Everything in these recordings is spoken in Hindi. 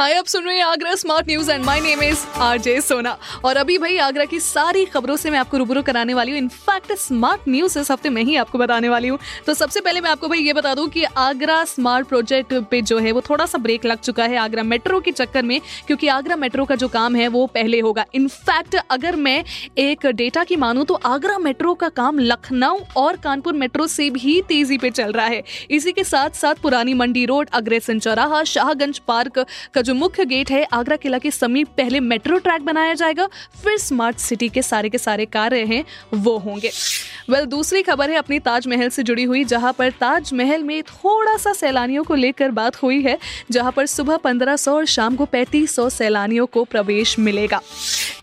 हाय, आप सुन रहे हैं Agra smart news and my name is RJ Sona और अभी भाई आगरा की सारी खबरों से मैं आपको रूबरू कराने वाली हूँ। इनफैक्ट स्मार्ट न्यूज़ इस हफ़्ते मैं ही आपको बताने वाली हूँ। तो सबसे पहले मैं आपको भाई ये बता दूँ कि आगरा स्मार्ट प्रोजेक्ट पे जो है, वो थोड़ा सा ब्रेक लग चुका है आगरा मेट्रो के चक्कर में, क्योंकि आगरा मेट्रो का जो काम है, वो पहले होगा। इनफैक्ट अगर मैं एक डेटा की मानूं तो आगरा मेट्रो का काम लखनऊ और कानपुर मेट्रो से भी तेज़ी पे चल रहा है। इसी के साथ साथ पुरानी मंडी रोड, अग्रेसन चौराहा, शाहगंज पार्क का जो मुख्य गेट है, आगरा किला के समीप पहले मेट्रो ट्रैक बनाया जाएगा, फिर स्मार्ट सिटी के सारे के सारे कार्य हैं, वो होंगे। वेल दूसरी खबर है अपनी ताजमहल से जुड़ी हुई, जहाँ पर ताजमहल में थोड़ा सा सैलानियों को लेकर बात हुई है, जहाँ पर सुबह 1500 और शाम को 3500 सैलानियों को प्रवेश मिलेगा।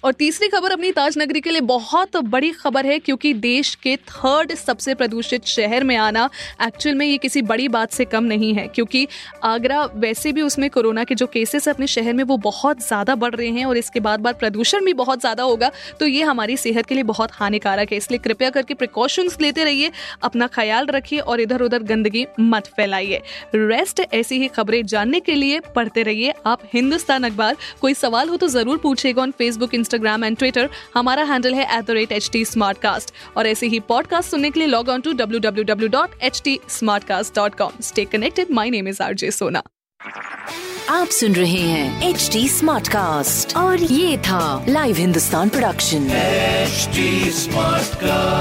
और तीसरी खबर अपनी ताज नगरी के लिए बहुत बड़ी खबर है, क्योंकि देश के थर्ड सबसे प्रदूषित शहर में आना एक्चुअल में ये किसी बड़ी बात से कम नहीं है, क्योंकि आगरा वैसे भी उसमें कोरोना के जो केसेस है अपने शहर में वो बहुत ज़्यादा बढ़ रहे हैं, और इसके बाद बाद प्रदूषण भी बहुत ज़्यादा होगा तो ये हमारी सेहत के लिए बहुत हानिकारक है, इसलिए कृपया करके प्रिकॉशंस लेते रहिए अपना ख्याल रखिए और इधर उधर गंदगी मत फैलाइए। रेस्ट ऐसी ही खबरें जानने के लिए पढ़ते रहिए। आप हिंदुस्तान अखबार कोई सवाल हो तो ज़रूर पूछेगा on Facebook Instagram and Twitter हमारा हैंडल है at H T smart cast और ऐसे ही पॉडकास्ट सुनने के लिए log on to W W W dot H T smart cast dot com stay connected my name is R J Sona आप सुन रहे हैं एच टी स्मार्ट कास्ट और ये था live Hindustan production H smart cast